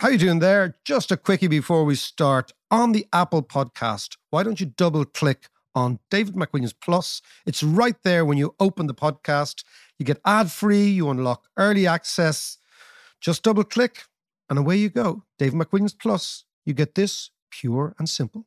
How you doing there? Just a quickie before we start. On the Apple podcast, why don't you double click on David McWilliams Plus? It's right there when you open the podcast. You get ad free, you unlock early access. Just double click and away you go. David McWilliams Plus. You get this pure and simple.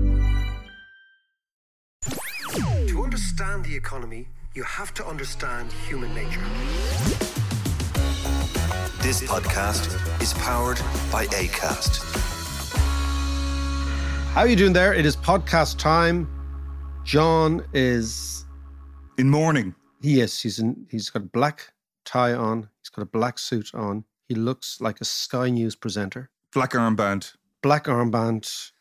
understand the economy, you have to understand human nature. This podcast is powered by ACAST. How are you doing there? It is podcast time. John is in mourning. He is. He's in. He's got a black tie on. He's got a black suit on. He looks like a Sky News presenter. Black armband. Black armband.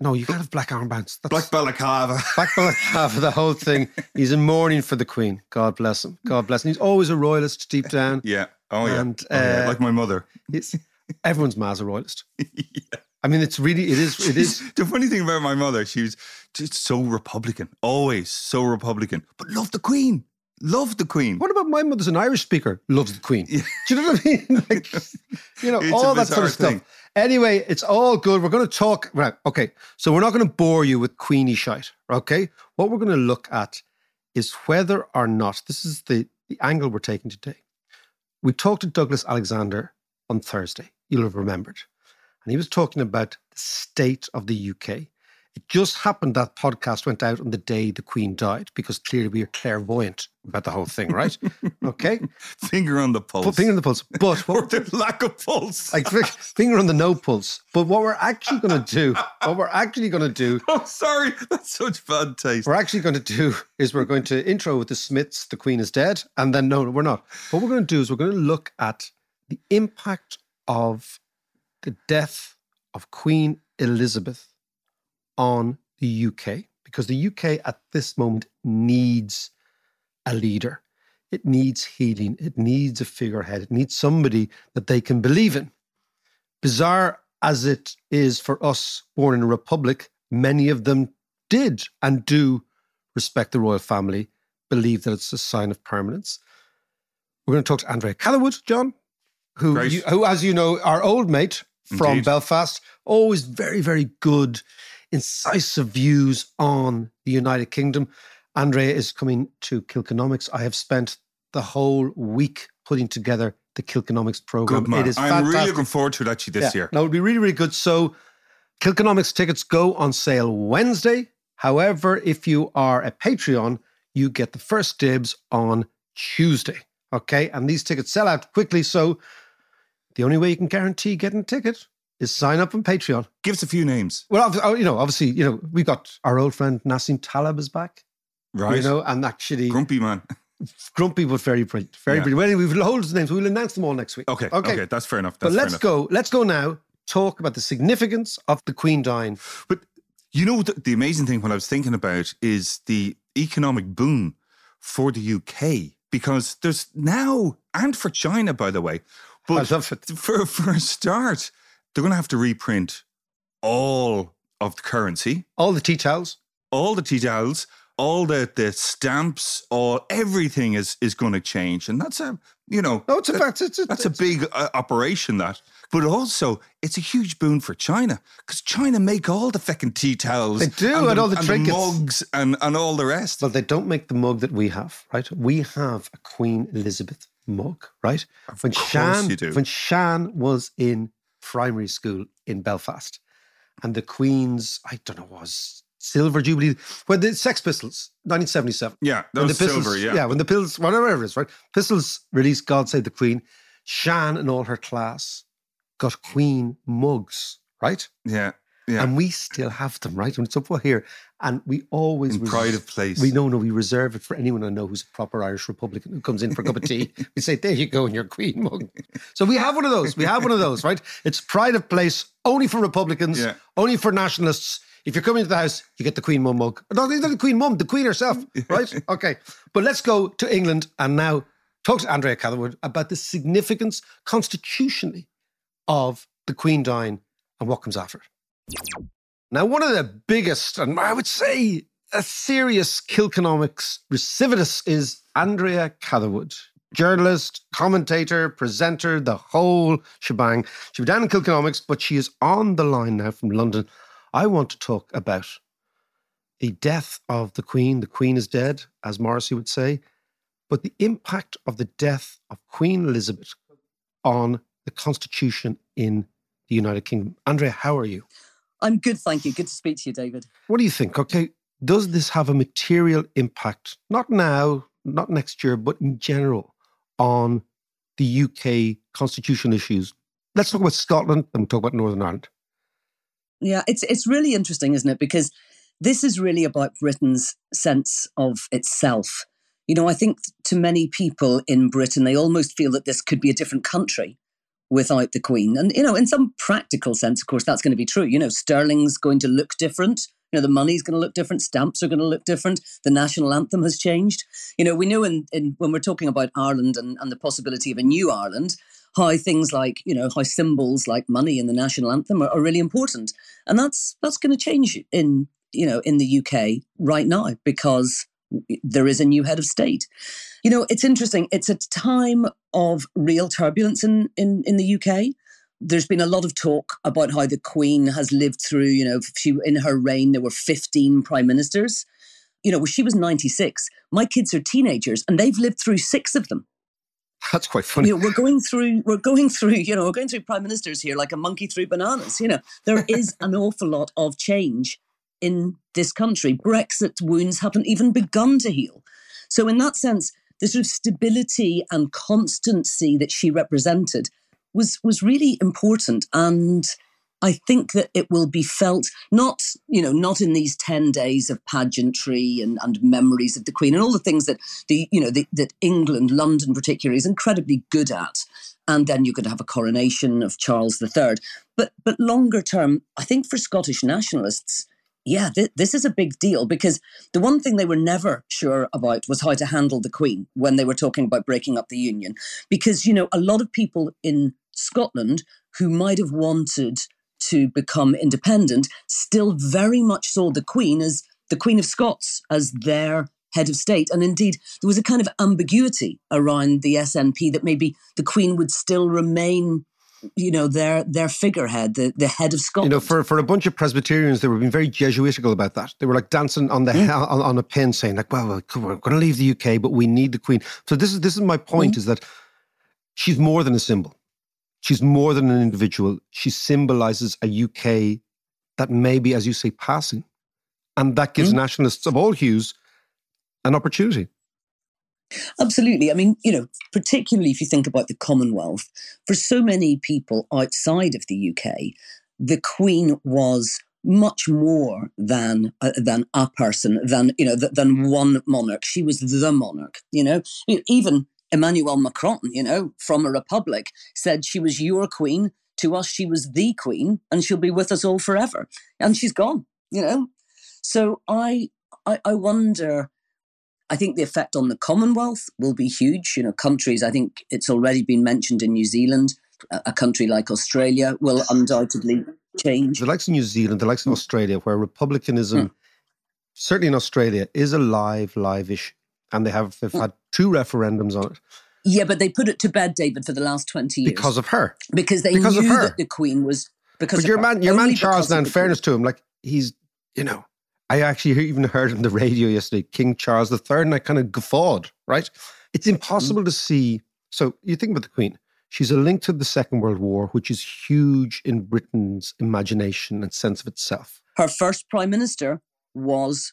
No, you can't have black armbands. That's Black balaclava. black balaclava. The whole thing. He's in mourning for the Queen. God bless him. God bless him. He's always a royalist deep down. Yeah. Oh yeah. And, Oh, yeah. uh, Like my mother. Everyone's ma's a royalist. I mean, it's really. It is. It is. the funny thing about my mother, she was just so Republican, always so Republican, but loved the Queen. Loved the Queen. What about my mother's an Irish speaker? Loves the Queen. Do you know what I mean? Like, you know, It's all that sort of stuff. Anyway, it's all good. We're going to talk. Right. Okay. So we're not going to bore you with Queenie shite. Okay. What we're going to look at is whether or not this is the, the angle we're taking today. We talked to Douglas Alexander on Thursday. You'll have remembered. And he was talking about the state of the UK. It just happened that podcast went out on the day the Queen died because clearly we are clairvoyant about the whole thing, right? okay. Finger on the pulse. Put finger on the pulse. But or what, the lack of pulse. like finger on the no pulse. But what we're actually going to do, what we're actually going to do, oh, sorry. That's such bad taste. we're actually going to do is we're going to intro with the Smiths, the Queen is dead, and then no, we're not. What we're going to do is we're going to look at the impact of the death of Queen Elizabeth on the UK because the UK at this moment needs a leader. It needs healing. It needs a figurehead. It needs somebody that they can believe in. Bizarre as it is for us born in a republic, many of them did and do respect the royal family, believe that it's a sign of permanence. We're going to talk to Andrea Catherwood, John, who, you, who, as you know, our old mate from Indeed. Belfast, always very, very good, incisive views on the United Kingdom. Andrea is coming to Kilkenomics. I have spent the whole week putting together the Kilkenomics program. Good man. It is I'm fantastic. really looking forward to it actually this Yeah. year. No, it'll be really, really good. So, Kilkenomics tickets go on sale Wednesday. However, if you are a Patreon, you get the first dibs on Tuesday. Okay. And these tickets sell out quickly. So, the only way you can guarantee getting a ticket is sign up on Patreon. Give us a few names. Well, oh, you know, obviously, you know, we got our old friend Nassim Taleb is back, Right. you know, and actually Grumpy man. grumpy but very brilliant, very Yeah. brilliant. Well, we've loads of names. We'll announce them all next week. Okay. Okay. That's fair enough. but That's fair let's enough. go. Let's go now. Talk about the significance of the Queen dying. But you know, the, the amazing thing, what I was thinking about is the economic boom for the UK because there's now, and for China, by the way, but for, for a start, they're going to have to reprint all of the currency, All the tea towels. all the tea towels, all the, the stamps, all everything is, is going to change. And that's a you know, No, it's a that-. It's, it's, that's a big uh, operation. That, but also it's a huge boon for China because China make all the fucking tea towels. They do, and all the trinkets. mugs, and and all the rest. Well, they don't make the mug that we have, right? We have a Queen Elizabeth mug, right? when course Shan, you do. when Shan was in primary school in Belfast, and the Queen's, I don't know, was Silver Jubilee, when the Sex Pistols, 1977. yeah, that when was the Pistols, silver. Yeah, yeah, when the Pistols, whatever it is, right? Pistols released "God Save the Queen." Shan and all her class got Queen mugs, right? yeah, yeah. And we still have them, right? And it's up here, and we always In res- pride of place. We know, no, we reserve it for anyone I know who's a proper Irish Republican who comes in for a cup of tea. We say, "There you go, in your Queen mug." So we have one of those. We have one of those, right? It's pride of place only for Republicans, Yeah. only for nationalists. If you're coming to the house, you get the Queen Mum mug. No, not the Queen Mum, the Queen herself, right? Okay. But let's go to England and now talk to Andrea Catherwood about the significance constitutionally of the Queen dying and what comes after it. Now, one of the biggest, and I would say a serious Kilkenomics recidivist is Andrea Catherwood. Journalist, commentator, presenter, the whole shebang. She'll be down in Kilkenomics, but she is on the line now from London. I want to talk about the death of the Queen. The Queen is dead, as Morrissey would say, but the impact of the death of Queen Elizabeth on the Constitution in the United Kingdom. Andrea, how are you? I'm good, thank you. Good to speak to you, David. What do you think? Okay, does this have a material impact, not now, not next year, but in general, on the UK constitution issues? Let's talk about Scotland and talk about Northern Ireland. Yeah, it's it's really interesting, isn't it? Because this is really about Britain's sense of itself. You know, I think to many people in Britain, they almost feel that this could be a different country without the Queen. And, you know, in some practical sense, of course, that's going to be true. You know, sterling's going to look different. You know, the money's going to look different. Stamps are going to look different. The national anthem has changed. You know, we know in, in when we're talking about Ireland and, and the possibility of a new Ireland, how things like, you know, how symbols like money and the national anthem are, are really important. And that's that's going to change in, you know, in the UK right now because there is a new head of state. You know, it's interesting. It's a time of real turbulence in, in, in the UK. There's been a lot of talk about how the Queen has lived through, you know, she in her reign there were 15 prime ministers. You know, she was 96. My kids are teenagers and they've lived through six of them. That's quite funny. You know, we're going through we're going through, you know, we're going through prime ministers here like a monkey through bananas. You know, there is an awful lot of change in this country. Brexit wounds haven't even begun to heal. So in that sense, the sort of stability and constancy that she represented was was really important and I think that it will be felt not, you know, not in these 10 days of pageantry and, and memories of the Queen and all the things that the, you know, the, that England, London particularly, is incredibly good at. And then you're going to have a coronation of Charles III. But but longer term, I think for Scottish nationalists, yeah, th- this is a big deal because the one thing they were never sure about was how to handle the Queen when they were talking about breaking up the Union. Because, you know, a lot of people in Scotland who might have wanted to become independent still very much saw the Queen as the Queen of Scots, as their head of state. And indeed, there was a kind of ambiguity around the SNP that maybe the Queen would still remain. You know their their figurehead, the, the head of Scotland. You know, for, for a bunch of Presbyterians, they were being very Jesuitical about that. They were like dancing on the on, on a pin, saying like, "Well, we're going to leave the UK, but we need the Queen." So this is this is my point: mm-hmm. is that she's more than a symbol. She's more than an individual. She symbolizes a UK that may be, as you say, passing, and that gives mm-hmm. nationalists of all hues an opportunity. Absolutely. I mean, you know, particularly if you think about the Commonwealth, for so many people outside of the UK, the Queen was much more than uh, than a person, than you know, th- than one monarch. She was the monarch. You know, even Emmanuel Macron, you know, from a republic, said she was your queen. To us, she was the queen, and she'll be with us all forever. And she's gone. You know, so I I, I wonder. I think the effect on the Commonwealth will be huge. You know, countries, I think it's already been mentioned in New Zealand, a, country like Australia will undoubtedly change. The likes of New Zealand, the likes of Australia, where republicanism, hmm. certainly in Australia, is alive, live, issue, and they have they've hmm. had two referendums on it. Yeah, but they put it to bed, David, for the last 20 years. because of her. because they because of knew her. that the Queen was because But your man, your Only man Charles, now, in fairness to him, like he's, you know, I actually even heard on the radio yesterday, King Charles III, and I kind of guffawed, right? It's impossible to see. So you think about the Queen. She's a link to the Second World War, which is huge in Britain's imagination and sense of itself. Her first Prime Minister was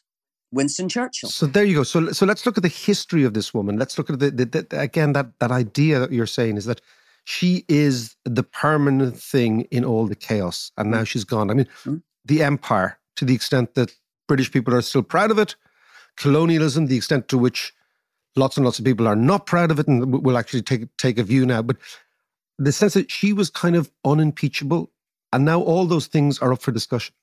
Winston Churchill. So there you go. So so let's look at the history of this woman. Let's look at the, the, the again that that idea that you're saying is that she is the permanent thing in all the chaos, and now she's gone. I mean, Mm. the empire to the extent that British people are still proud of it, colonialism, the extent to which lots and lots of people are not proud of it and will actually take take a view now. But the sense that she was kind of unimpeachable, and now all those things are up for discussion.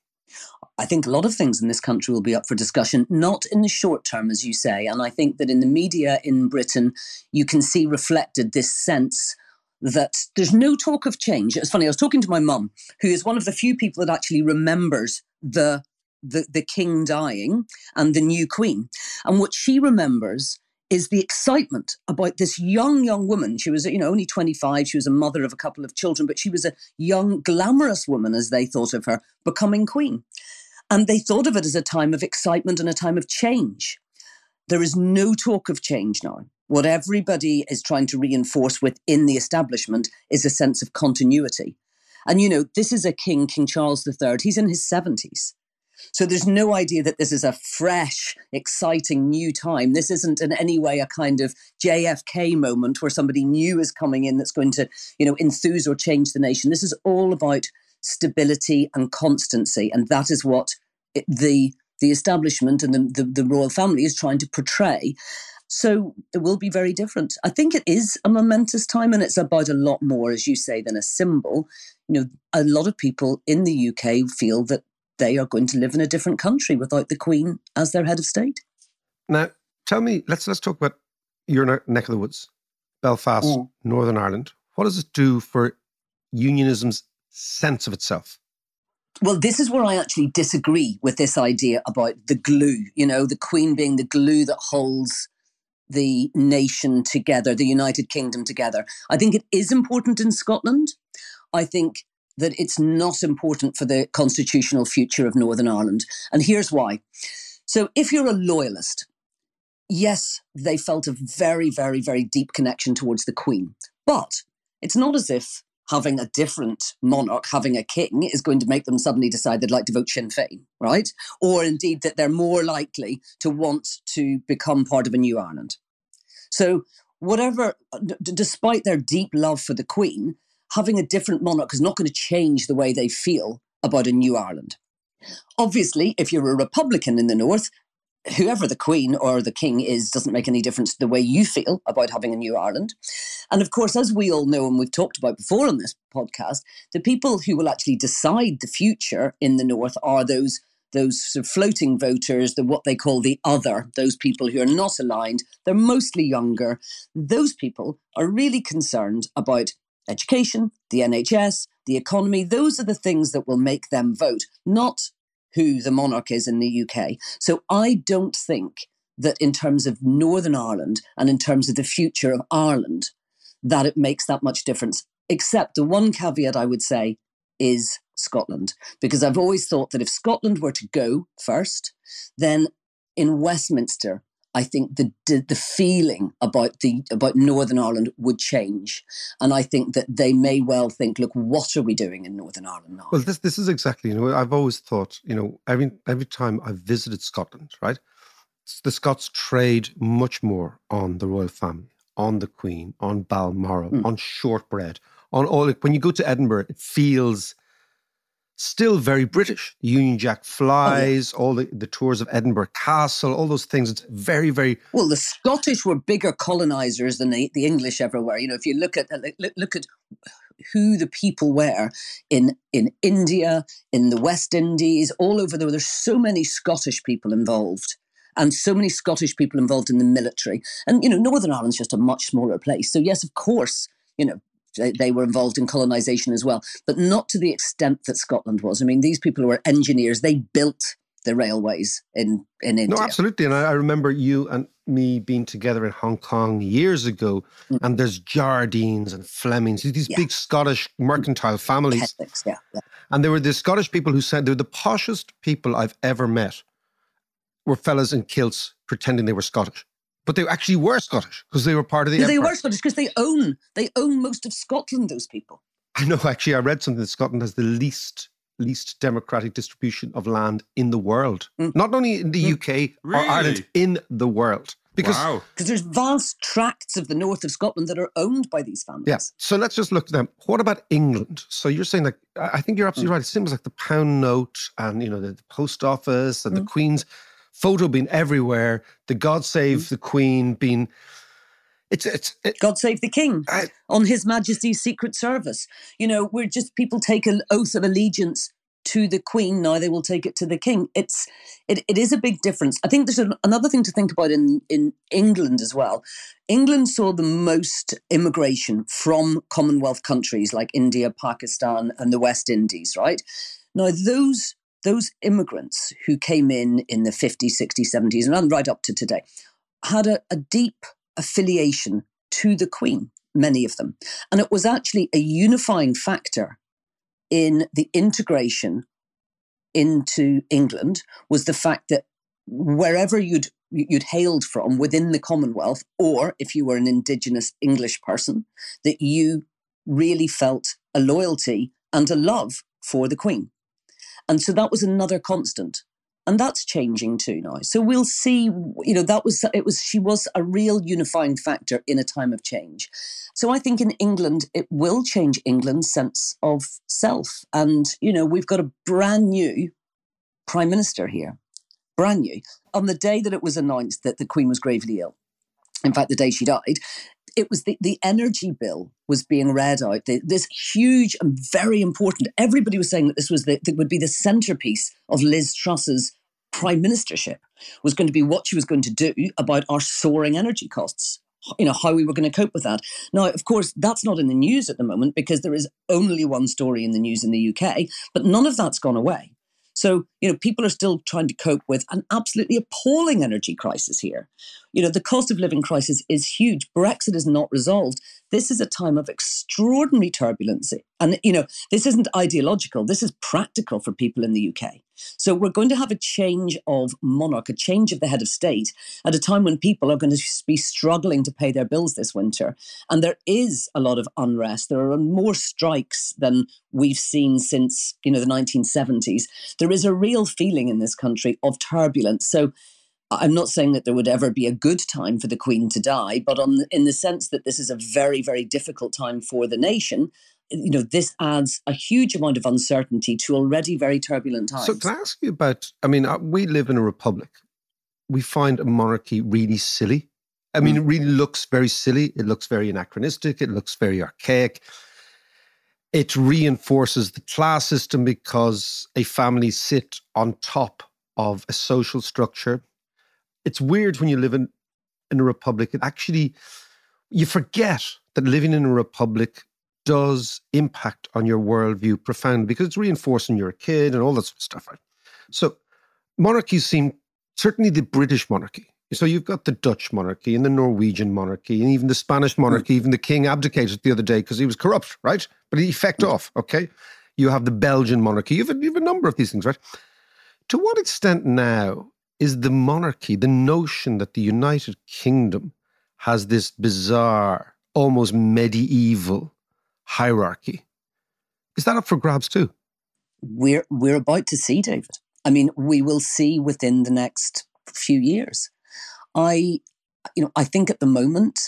I think a lot of things in this country will be up for discussion, not in the short term, as you say. And I think that in the media in Britain, you can see reflected this sense that there's no talk of change. It's funny, I was talking to my mum, who is one of the few people that actually remembers the, the, the king dying and the new queen. And what she remembers is the excitement about this young, young woman. She was, you know, only 25. She was a mother of a couple of children, but she was a young, glamorous woman, as they thought of her, becoming queen. And they thought of it as a time of excitement and a time of change. There is no talk of change now. What everybody is trying to reinforce within the establishment is a sense of continuity. And, you know, this is a king, King Charles III. He's in his 70s. So there's no idea that this is a fresh, exciting new time. This isn't in any way a kind of JFK moment where somebody new is coming in that's going to, you know, enthuse or change the nation. This is all about stability and constancy, and that is what it, the the establishment and the, the, the royal family is trying to portray. So it will be very different. I think it is a momentous time, and it's about a lot more, as you say, than a symbol. You know, a lot of people in the UK feel that they are going to live in a different country without the Queen as their head of state. Now, tell me, let's let's talk about your ne- neck of the woods, Belfast, Mm. Northern Ireland. What does it do for unionism's sense of itself? Well, this is where I actually disagree with this idea about the glue, you know, the Queen being the glue that holds the nation together, the United Kingdom together. I think it is important in Scotland. I think that it's not important for the constitutional future of Northern Ireland. And here's why. So, if you're a loyalist, yes, they felt a very, very, very deep connection towards the Queen. But it's not as if having a different monarch, having a king, is going to make them suddenly decide they'd like to vote Sinn Féin, right? Or indeed that they're more likely to want to become part of a new Ireland. So, whatever, d- despite their deep love for the Queen, having a different monarch is not going to change the way they feel about a new Ireland. Obviously, if you're a Republican in the North, whoever the Queen or the King is doesn't make any difference to the way you feel about having a new Ireland. And of course, as we all know, and we've talked about before on this podcast, the people who will actually decide the future in the North are those those sort of floating voters, the what they call the other, those people who are not aligned. They're mostly younger. Those people are really concerned about education, the NHS, the economy. Those are the things that will make them vote, not who the monarch is in the UK. So I don't think that in terms of Northern Ireland and in terms of the future of Ireland, that it makes that much difference. Except the one caveat I would say is Scotland, because I've always thought that if Scotland were to go first, then in Westminster, I think the, the feeling about the about Northern Ireland would change, and I think that they may well think, look, what are we doing in Northern Ireland now? Well, this this is exactly you know I've always thought you know every every time I've visited Scotland, right, the Scots trade much more on the royal family, on the Queen, on Balmoral, Mm. on shortbread, on all. When you go to Edinburgh, it feels still very British. Union Jack oh, flies, all the, the tours of Edinburgh Castle, all those things. It's very very Well, the Scottish were bigger colonizers than the, the English ever were. You know, if you look at look, look at who the people were in in India, in the West Indies, all over there. There's so many Scottish people involved, and so many Scottish people involved in the military. And you know, Northern Ireland's just a much smaller place. So yes, of course, you know. They, they were involved in colonization as well, but not to the extent that Scotland was. I mean, these people who were engineers. They built the railways in, in India. No, absolutely. And I, I remember you and me being together in Hong Kong years ago, Mm. and there's Jardines and Flemings, these Yeah. big Scottish mercantile families. Yeah, yeah. And they were the Scottish people who said they were the poshest people I've ever met were fellas in kilts pretending they were Scottish. But they actually were Scottish because they were part of the No, they were Scottish because they own they own most of Scotland. Those people. I know actually I read something that Scotland has the least least democratic distribution of land in the world. Mm. Not only in the mm. UK or Ireland, in the world. Because wow. Because there's vast tracts of the north of Scotland that are owned by these families. Yeah. So let's just look at them. What about England? So you're saying like I I think you're absolutely mm. right. It seems like the pound note and you know the, the post office and the mm. Queen's photo being everywhere. The God save mm. the Queen being. It's it's it, God save the king I- on His Majesty's Secret Service. You know, we're just people take an oath of allegiance to the Queen. Now they will take it to the king. It's it, it is a big difference. I think there's an, another thing to think about in in England as well. England saw the most immigration from Commonwealth countries like India, Pakistan, and the West Indies. Right now, those those immigrants who came in in the 50s, 60s, 70s, and right up to today, had a, a deep affiliation to the Queen, many of them. And it was actually a unifying factor in the integration into England was the fact that wherever you'd you'd hailed from within the Commonwealth, or if you were an indigenous English person, that you really felt a loyalty and a love for the Queen. And so that was another constant. And that's changing too now. So we'll see, you know, that was, it was, she was a real unifying factor in a time of change. So I think in England, it will change England's sense of self. And, you know, we've got a brand new prime minister here, brand new. On the day that it was announced that the Queen was gravely ill, in fact, the day she died, it was the, the energy bill was being read out. This huge and very important. Everybody was saying that this was the that would be the centerpiece of Liz Truss's prime ministership. Was going to be what she was going to do about our soaring energy costs. You know how we were going to cope with that. Now, of course, that's not in the news at the moment because there is only one story in the news in the UK, but none of that's gone away. So, you know, people are still trying to cope with an absolutely appalling energy crisis here. You know, the cost of living crisis is huge. Brexit is not resolved. This is a time of extraordinary turbulence. And, you know, this isn't ideological, this is practical for people in the UK. So we're going to have a change of monarch, a change of the head of state at a time when people are going to be struggling to pay their bills this winter. And there is a lot of unrest. There are more strikes than we've seen since, you know, the 1970s. There is a real feeling in this country of turbulence. So I'm not saying that there would ever be a good time for the Queen to die, but on in the sense that this is a very, very difficult time for the nation, you know, this adds a huge amount of uncertainty to already very turbulent times. So, can I ask you about? I mean, uh, we live in a republic. We find a monarchy really silly. I mean, it really looks very silly. It looks very anachronistic. It looks very archaic. It reinforces the class system because a family sit on top of a social structure. It's weird when you live in, in a republic. It actually, you forget that living in a republic does impact on your worldview profoundly because it's reinforcing you're a kid and all that sort of stuff, right? So monarchies seem certainly the British monarchy. So you've got the Dutch monarchy and the Norwegian monarchy and even the Spanish hmm. monarchy. Even the king abdicated the other day because he was corrupt, right? But he fecked hmm. off. Okay, you have the Belgian monarchy. You have, a, you have a number of these things, right? To what extent now is the monarchy the notion that the United Kingdom has this bizarre, almost medieval hierarchy? Is that up for grabs too? we're we're about to see, David. I mean, we will see within the next few years. I, you know, I think at the moment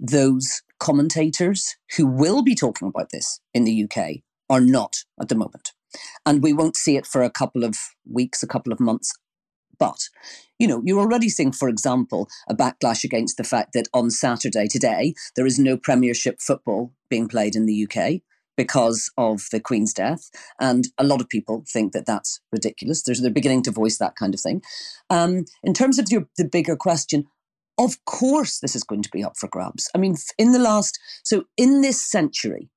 those commentators who will be talking about this in the UK are not at the moment, and we won't see it for a couple of weeks, a couple of months. But you know, you're already seeing, for example, a backlash against the fact that on Saturday today there is no Premiership football being played in the UK because of the Queen's death. And a lot of people think that that's ridiculous. There's, they're beginning to voice that kind of thing. Um, in terms of your, the bigger question, of course, this is going to be up for grabs. I mean, in the last, so in this century,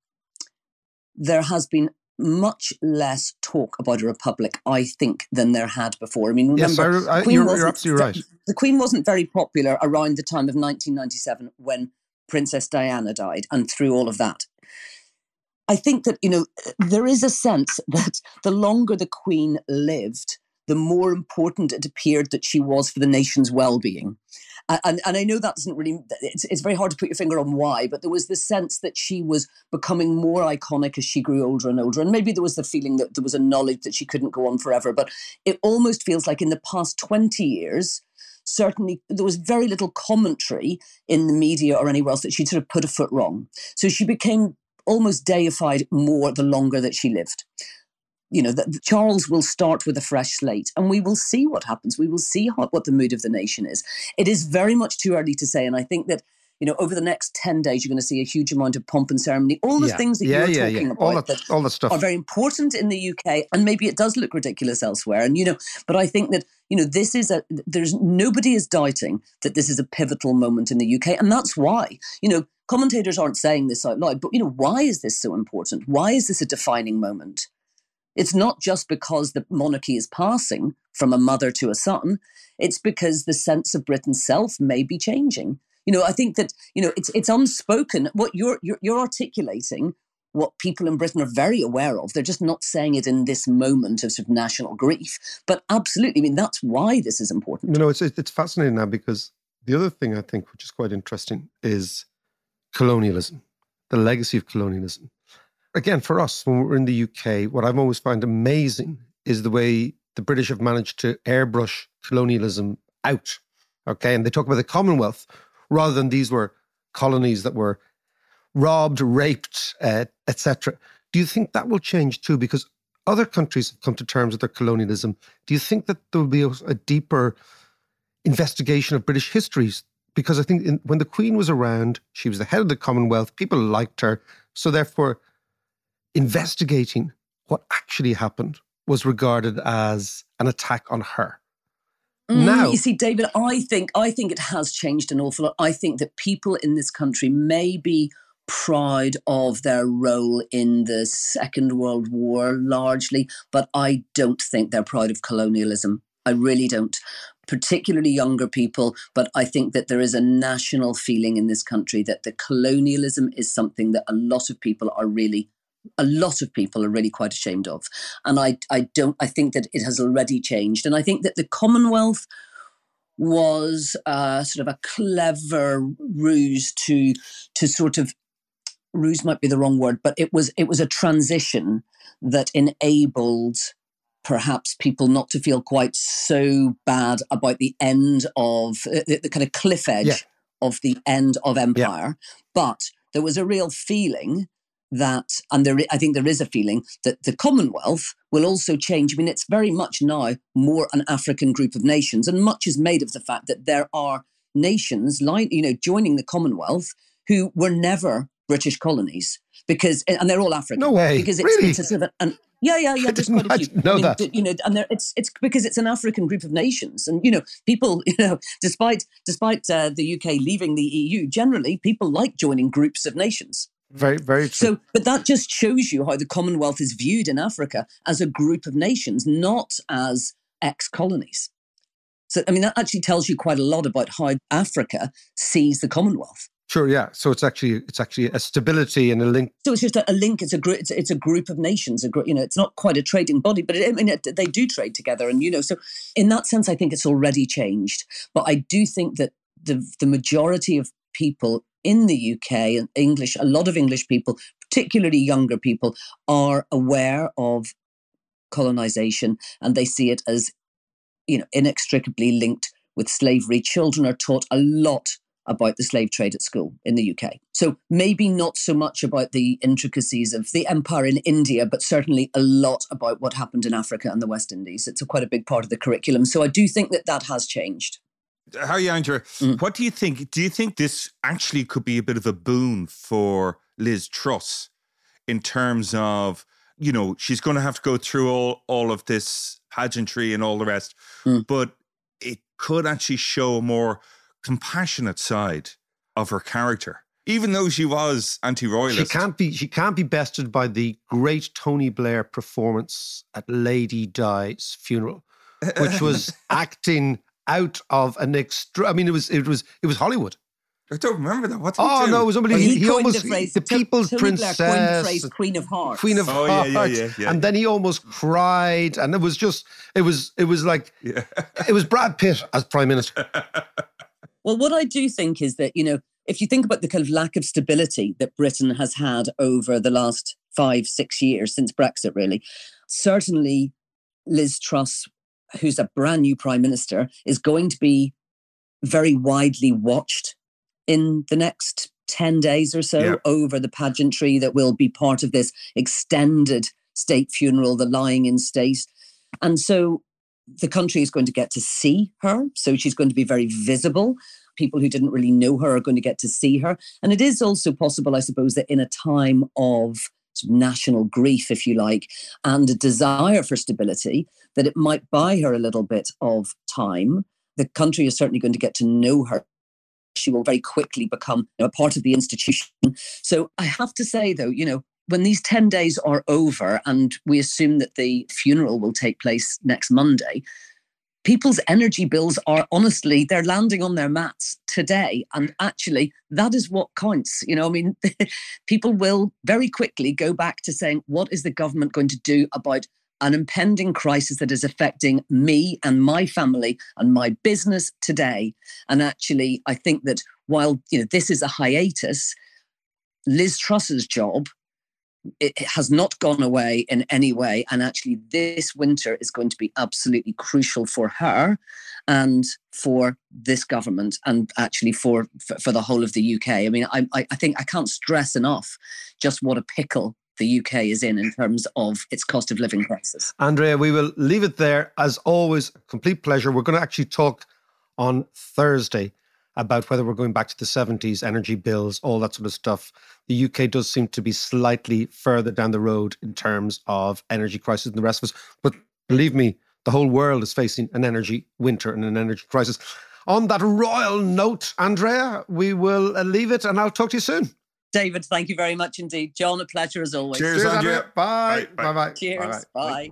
there has been much less talk about a republic, I think, than there had before. I mean, Yes, remember, I- I- Queen you're- you're absolutely right. The Queen wasn't very popular around the time of 1997 when Princess Diana died and through all of that. I think that, you know, there is a sense that the longer the Queen lived, the more important it appeared that she was for the nation's well being. And, and I know that doesn't really, it's, it's very hard to put your finger on why, but there was this sense that she was becoming more iconic as she grew older and older. And maybe there was the feeling that there was a knowledge that she couldn't go on forever. But it almost feels like in the past 20 years, certainly there was very little commentary in the media or anywhere else that she'd sort of put a foot wrong. So she became almost deified more the longer that she lived. You know, that Charles will start with a fresh slate and we will see what happens. We will see how, what the mood of the nation is. It is very much too early to say. And I think that, you know, over the next 10 days, you're going to see a huge amount of pomp and ceremony. All the Yeah. things that yeah, you're yeah, talking about All that, that all that stuff. are very important in the UK, and maybe it does look ridiculous elsewhere. And you know, but I think that you know this is a there's nobody is doubting that this is a pivotal moment in the UK, and that's why you know commentators aren't saying this out loud. But you know, why is this so important? Why is this a defining moment? It's not just because the monarchy is passing from a mother to a son. It's because the sense of Britain's self may be changing. You know, I think that you know it's it's unspoken. What you're you're, you're articulating what people in Britain are very aware of. They're just not saying it in this moment of sort of national grief. But absolutely, I mean, that's why this is important. You know, it's it's fascinating now because the other thing I think, which is quite interesting, is colonialism, the legacy of colonialism. Again, for us, when we're in the UK, what I've always found amazing is the way the British have managed to airbrush colonialism out. Okay, and they talk about the Commonwealth rather than these were colonies that were robbed, raped, uh, etc. Do you think that will change too? Because other countries have come to terms with their colonialism. Do you think that there will be a, a deeper investigation of British histories? Because I think in, when the Queen was around, she was the head of the Commonwealth, people liked her. So therefore, investigating what actually happened was regarded as an attack on her. Mm, Now- you see, David, I think I think it has changed an awful lot. I think that people in this country may be proud of their role in the Second World War largely, but I don't think they're proud of colonialism. I really don't. Particularly younger people, but I think that there is a national feeling in this country that the colonialism is something that a lot of people are really a lot of people are really quite ashamed of. And I, I don't, I think that it has already changed. And I think that the Commonwealth was uh, sort of a clever ruse to, to sort of, ruse might be the wrong word, but it was, it was a transition that enabled perhaps people not to feel quite so bad about the end of uh, the, the kind of cliff edge Yeah. of the end of empire. But there was a real feeling that, and there, I think there is a feeling that the Commonwealth will also change. I mean, it's very much now more an African group of nations, and much is made of the fact that there are nations, like you know, joining the Commonwealth who were never British colonies because, and they're all African. No way. because it's, Really? it's a sort of an, yeah, yeah, yeah. I There's quite a I few. know that. You know, and there, it's it's because it's an African group of nations, and you know, people, you know, despite despite uh, the UK leaving the EU, generally people like joining groups of nations. Very, very true. So, but that just shows you how the Commonwealth is viewed in Africa as a group of nations, not as ex colonies. So, I mean, that actually tells you quite a lot about how Africa sees the Commonwealth. sure, yeah. So it's actually it's actually a stability and a link. So it's just a, a link. It's a group. It's, it's a group of nations. A group. You know, it's not quite a trading body, but it, I mean, it, they do trade together. And you know, so in that sense, I think it's already changed. But I do think that the the majority of people in the UK and English, a lot of English people, particularly younger people, are aware of colonization and they see it as, you know, inextricably linked with slavery. Children are taught a lot about the slave trade at school in the UK. So maybe not so much about the intricacies of the empire in India, but certainly a lot about what happened in Africa and the West Indies. It's a quite a big part of the curriculum. So I do think that that has changed. How are you, Andrew? Mm. What do you think? Do you think this actually could be a bit of a boon for Liz Truss in terms of, you know, she's going to have to go through all, all of this pageantry and all the rest, Mm. but it could actually show a more compassionate side of her character even though she was anti-royalist. She can't be she can't be bested by the great Tony Blair performance at Lady Di's funeral, which was acting out of an extra. I mean, it was it was it was Hollywood. I don't remember that. What Oh do? no, it was Well, unbelievable. he, he, almost the phrase. the To- people's Tony princess, the phrase Queen of Hearts. Queen of Oh, yeah, Hearts, yeah, yeah, yeah. and then he almost cried, and it was just it was it was like Yeah. it was Brad Pitt as prime minister. Well, what I do think is that, you know, if you think about the kind of lack of stability that Britain has had over the last five, six years since Brexit, really, certainly Liz Truss, who's a brand new prime minister, is going to be very widely watched in the next 10 days or so Yeah. over the pageantry that will be part of this extended state funeral, the lying in state. And so the country is going to get to see her. So she's going to be very visible. People who didn't really know her are going to get to see her. And it is also possible, I suppose, that in a time of of national grief, if you like, and a desire for stability, that it might buy her a little bit of time. The country is certainly going to get to know her. She will very quickly become a part of the institution. So I have to say, though, you know, when these 10 days are over and we assume that the funeral will take place next Monday, people's energy bills are honestly, they're landing on their mats today. And actually, that is what counts. You know, I mean, people will very quickly go back to saying, what is the government going to do about an impending crisis that is affecting me and my family and my business today? And actually, I think that while, you know, this is a hiatus, Liz Truss's job it has not gone away in any way. And actually, this winter is going to be absolutely crucial for her and for this government and actually for, for, for the whole of the UK. I mean, I, I I think I can't stress enough just what a pickle the UK is in in terms of its cost of living crisis. Andrea, we will leave it there. As always, complete pleasure. We're going to actually talk on Thursday about whether we're going back to the 70s, energy bills, all that sort of stuff. The UK does seem to be slightly further down the road in terms of energy crisis than the rest of us. But believe me, the whole world is facing an energy winter and an energy crisis. On that royal note, Andrea, we will uh, leave it and I'll talk to you soon. David, thank you very much indeed. John, a pleasure as always. Cheers, Andrea. Bye. Bye, Bye. bye. Bye. Cheers. Bye.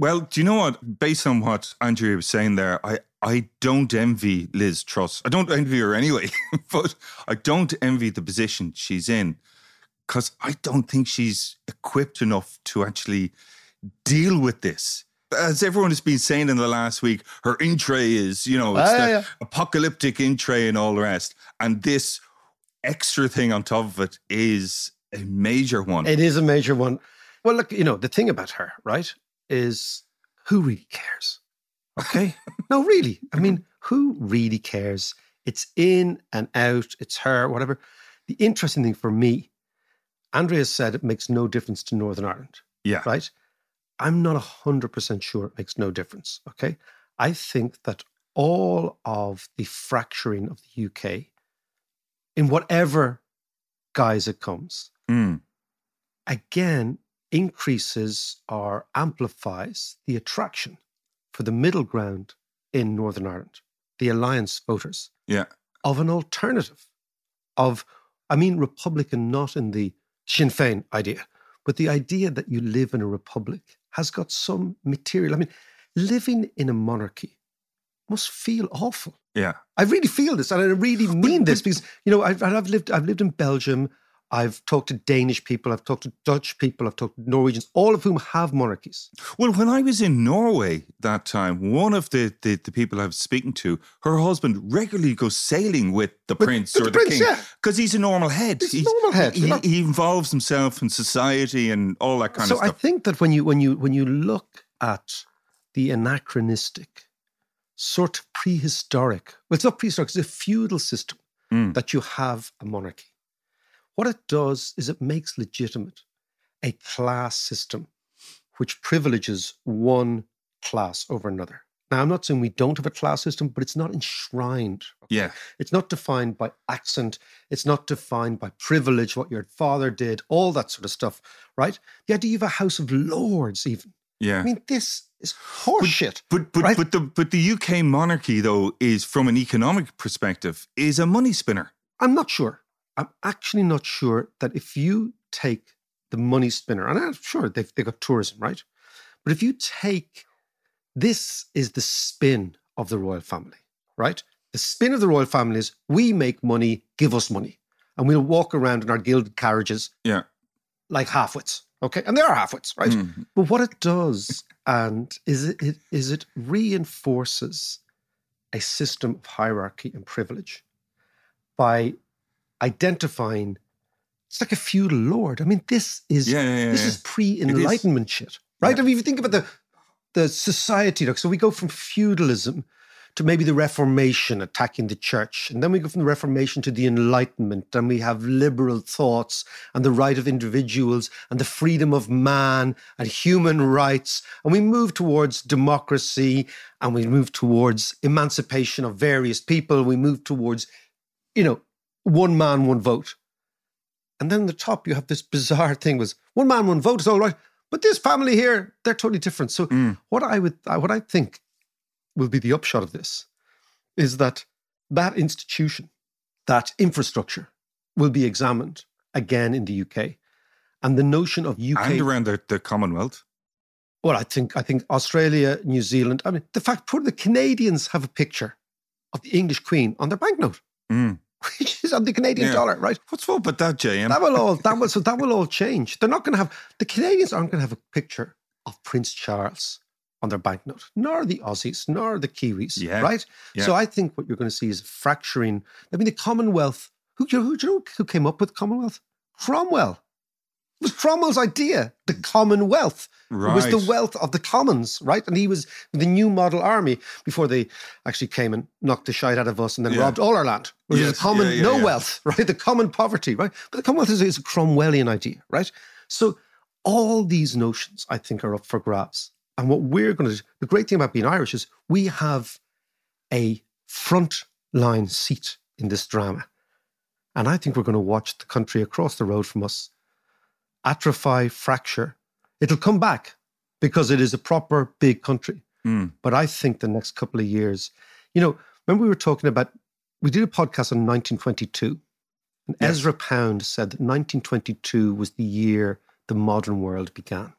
Well, do you know what? Based on what Andrea was saying there, I, I don't envy Liz Truss. I don't envy her anyway, but I don't envy the position she's in because I don't think she's equipped enough to actually deal with this. As everyone has been saying in the last week, her in tray is, you know, it's Ah, the yeah. apocalyptic in tray and all the rest. And this extra thing on top of it is a major one. It is a major one. Well, look, you know, the thing about her, right, is who really cares? Okay? no, really. I mean, who really cares? It's in and out, it's her, whatever. The interesting thing for me, Andrea said it makes no difference to Northern Ireland, yeah. right? I'm not 100% sure it makes no difference, okay? I think that all of the fracturing of the UK in whatever guise it comes, Mm. again increases or amplifies the attraction for the middle ground in Northern Ireland, the alliance voters, Yeah. of an alternative, of, I mean, Republican, not in the Sinn Féin idea, but the idea that you live in a republic has got some material. I mean, living in a monarchy must feel awful. Yeah. I really feel this, and I really mean this because you know I've, I've lived I've lived in Belgium. I've talked to Danish people. I've talked to Dutch people. I've talked to Norwegians, all of whom have monarchies. Well, when I was in Norway that time, one of the, the, the people I was speaking to, her husband regularly goes sailing with the With- prince with or the prince, king yeah. because he's a normal head. He's a normal head, He, he involves himself in society and all that kind so of stuff. So I think that when you when you when you look at the anachronistic, sort of prehistoric, well, it's not prehistoric; it's a feudal system Mm. that you have a monarchy. What it does is it makes legitimate a class system which privileges one class over another. Now, I'm not saying we don't have a class system, but it's not enshrined. yeah. It's not defined by accent. It's not defined by privilege, what your father did, all that sort of stuff, right? The idea of a House of Lords, even. Yeah. I mean, this is horseshit. But but right? but the but the UK monarchy though is from an economic perspective is a money spinner. I'm not sure. I'm actually not sure that if you take the money spinner, and I'm sure they've, they've got tourism, right? But if you take this is the spin of the royal family, right? The spin of the royal family is we make money, give us money. And we'll walk around in our gilded carriages Yeah. like halfwits. Okay. And they are halfwits, right? Mm. But what it does, and is it, it is it reinforces a system of hierarchy and privilege by identifying it's like a feudal lord. I mean, this is Yeah, yeah, yeah, this is pre-enlightenment shit. Right? I mean, if you think about the the society, look, so we go from feudalism to maybe the Reformation attacking the church. And then we go from the Reformation to the Enlightenment, and we have liberal thoughts and the right of individuals and the freedom of man and human rights. And we move towards democracy and we move towards emancipation of various people. We move towards, you know, one man, one vote. And then the top, you have this bizarre thing was one man, one vote is all right. But this family here, they're totally different. So what I would, uh, what I think will be the upshot of this is that that institution, that infrastructure, will be examined again in the UK, and the notion of UK And around the, the Commonwealth. well, I think I think Australia, New Zealand. I mean, the fact the Canadians have a picture of the English Queen on their banknote, Mm. which is on the Canadian Yeah. dollar, right? What's up with that, JM? That will all that will so that will all change. They're not going to have the Canadians aren't going to have a picture of Prince Charles on their banknote, nor the Aussies, nor the Kiwis, Yeah. right? Yeah. So I think what you're going to see is fracturing. I mean, the Commonwealth. Who who, do you know who came up with Commonwealth? Cromwell. It was Cromwell's idea. The Commonwealth Right. It was the wealth of the commons, right? And he was the new model army before they actually came and knocked the shite out of us and then Yeah. robbed all our land. It was Yes, the common yeah, yeah, no wealth, right? The common poverty, right? But the Commonwealth is, is a Cromwellian idea, right? So all these notions, I think, are up for grabs. And what we're going to do, the great thing about being Irish is we have a front line seat in this drama. And I think we're going to watch the country across the road from us atrophy, fracture. It'll come back because it is a proper big country. Mm. But I think the next couple of years, you know, remember we were talking about, we did a podcast on 1922. And Yes. Ezra Pound said that 1922 was the year the modern world began.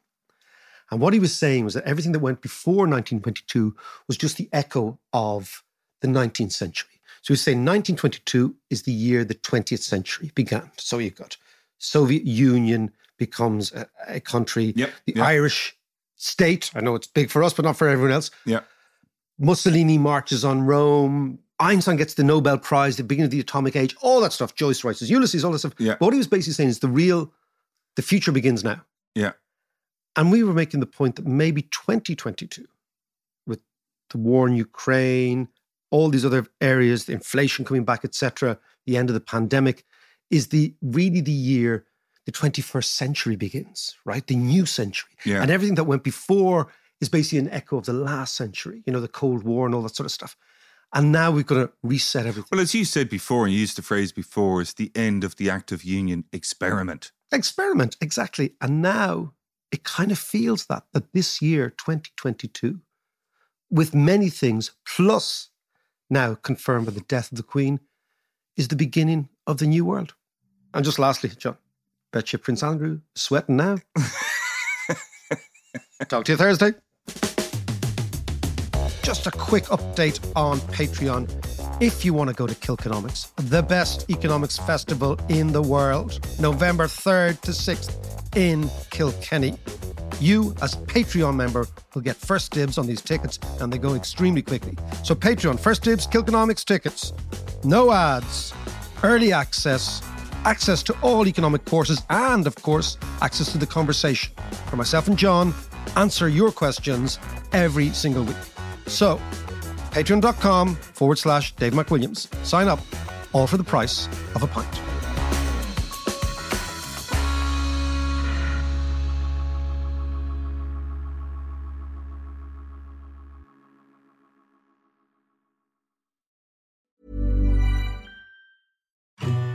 And what he was saying was that everything that went before 1922 was just the echo of the 19th century. So he's saying 1922 is the year the 20th century began. So you've got Soviet Union becomes a, a country, Yep, the yep. Irish state. I know it's big for us, but not for everyone else. Yeah. Mussolini marches on Rome. Einstein gets the Nobel Prize, the beginning of the atomic age, all that stuff. Joyce writes his Ulysses, all that stuff. Yeah. But what he was basically saying is the real, the future begins now. Yeah. And we were making the point that maybe 2022, with the war in Ukraine, all these other areas, the inflation coming back, etc., the end of the pandemic, is the really the year the 21st century begins, right? The new century. Yeah. And everything that went before is basically an echo of the last century, you know, the Cold War and all that sort of stuff. And now we've got to reset everything. Well, as you said before, and you used the phrase before, it's the end of the active union experiment. Experiment, exactly. And now it kind of feels that, that this year, 2022, with many things, plus now confirmed by the death of the Queen, is the beginning of the new world. And just lastly, John, bet you Prince Andrew sweating now. Talk to you Thursday. Just a quick update on Patreon. If you want to go to Kilkenomics, the best economics festival in the world, November 3rd to 6th in Kilkenny. You, as Patreon member, will get first dibs on these tickets and they go extremely quickly. So, Patreon, first dibs, Kilkenomics tickets. No ads, early access, access to all economic courses, and of course, access to the conversation. For myself and John, answer your questions every single week. So, patreon.com forward slash Dave McWilliams. Sign up, all for the price of a pint.